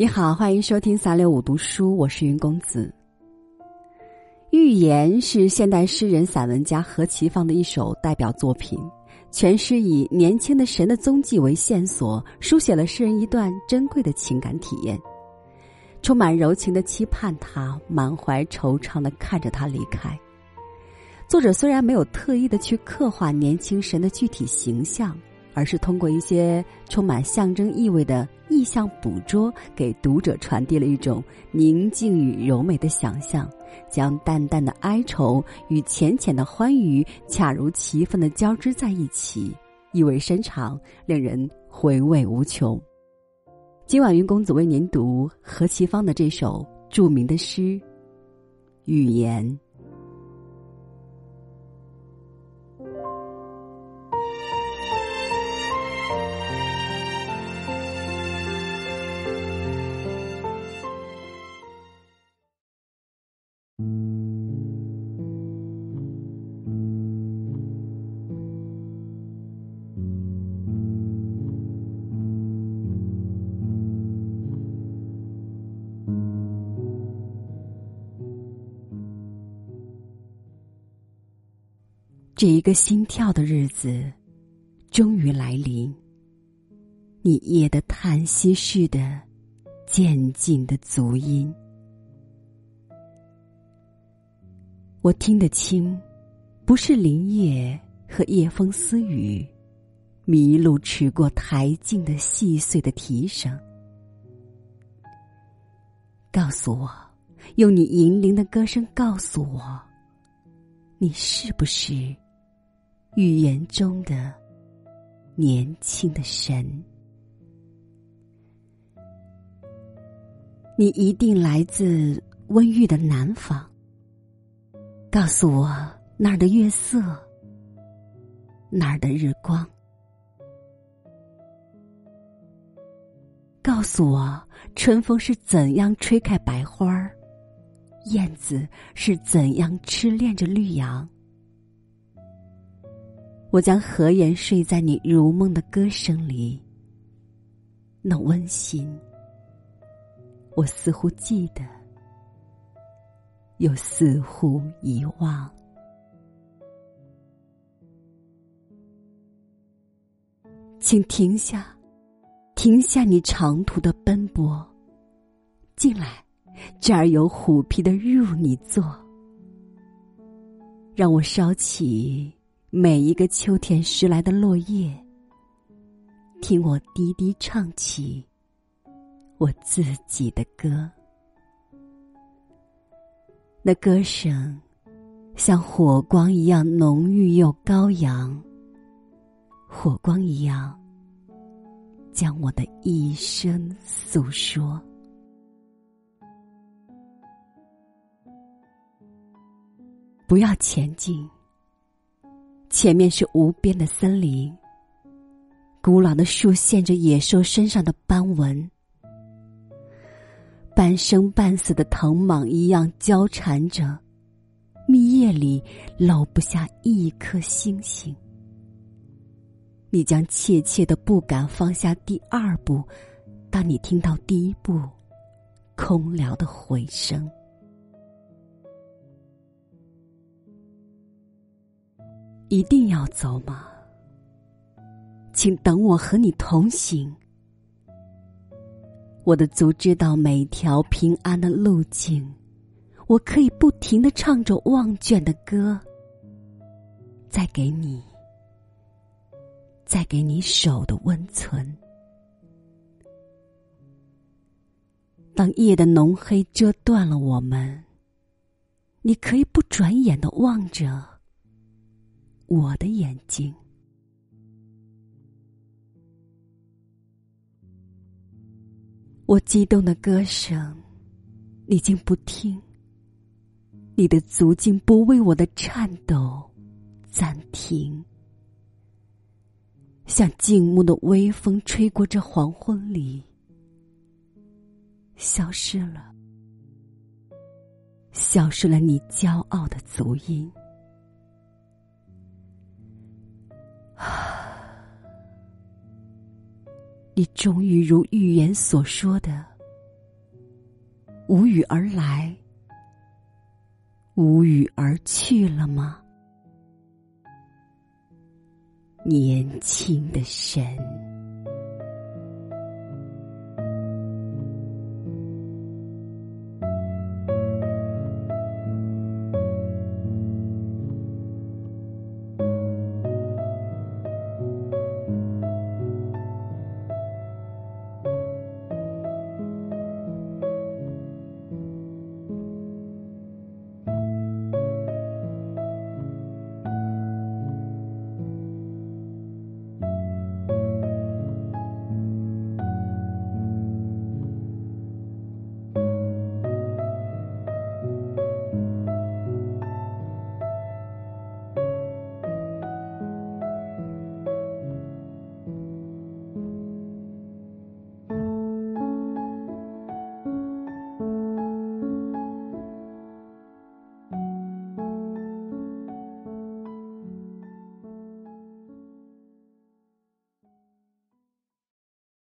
你好，欢迎收听三六五读书，我是云公子。寓言是现代诗人、散文家何其芳的一首代表作品，全诗以年轻的神的踪迹为线索，书写了诗人一段珍贵的情感体验，充满柔情的期盼他，满怀惆怅的看着他离开。作者虽然没有特意的去刻画年轻神的具体形象。而是通过一些充满象征意味的意象捕捉，给读者传递了一种宁静与柔美的想象，将淡淡的哀愁与浅浅的欢愉恰如其分的交织在一起，意味深长，令人回味无穷。今晚云公子为您读何其芳的这首著名的诗《语言》。这一个心跳的日子，终于来临。你夜的叹息似的渐进的足音，我听得清，不是林叶和夜风私语，迷路驰过台径的细碎的蹄声。告诉我，用你银铃的歌声告诉我，你是不是？语言中的年轻的神，你一定来自温郁的南方。告诉我那儿的月色，那儿的日光。告诉我春风是怎样吹开白花儿，燕子是怎样痴恋着绿杨。我将合眼睡在你如梦的歌声里，那温馨，我似乎记得，又似乎遗忘。请停下，停下你长途的奔波，进来，这儿有虎皮的褥你坐，让我烧起。每一个秋天拾来的落叶，听我低低唱起我自己的歌。那歌声像火光一样浓郁又高扬，火光一样将我的一生诉说。不要前进。前面是无边的森林，古老的树现着野兽身上的斑纹，半生半死的藤蟒一样交缠着，密叶里漏不下一颗星星。你将怯怯的不敢放下第二步，当你听到第一步空聊的回声。一定要走吗？请等我和你同行。我的足知道每条平安的路径，我可以不停的唱着忘倦的歌，再给你，再给你手的温存。当夜的浓黑遮断了我们，你可以不转眼的望着。我的眼睛，我激动的歌声，已经不听。你的足径不为我的颤抖暂停，像静穆的微风吹过这黄昏里，消失了，消失了你骄傲的足音。你终于如预言所说的，无语而来，无语而去了吗？年轻的神。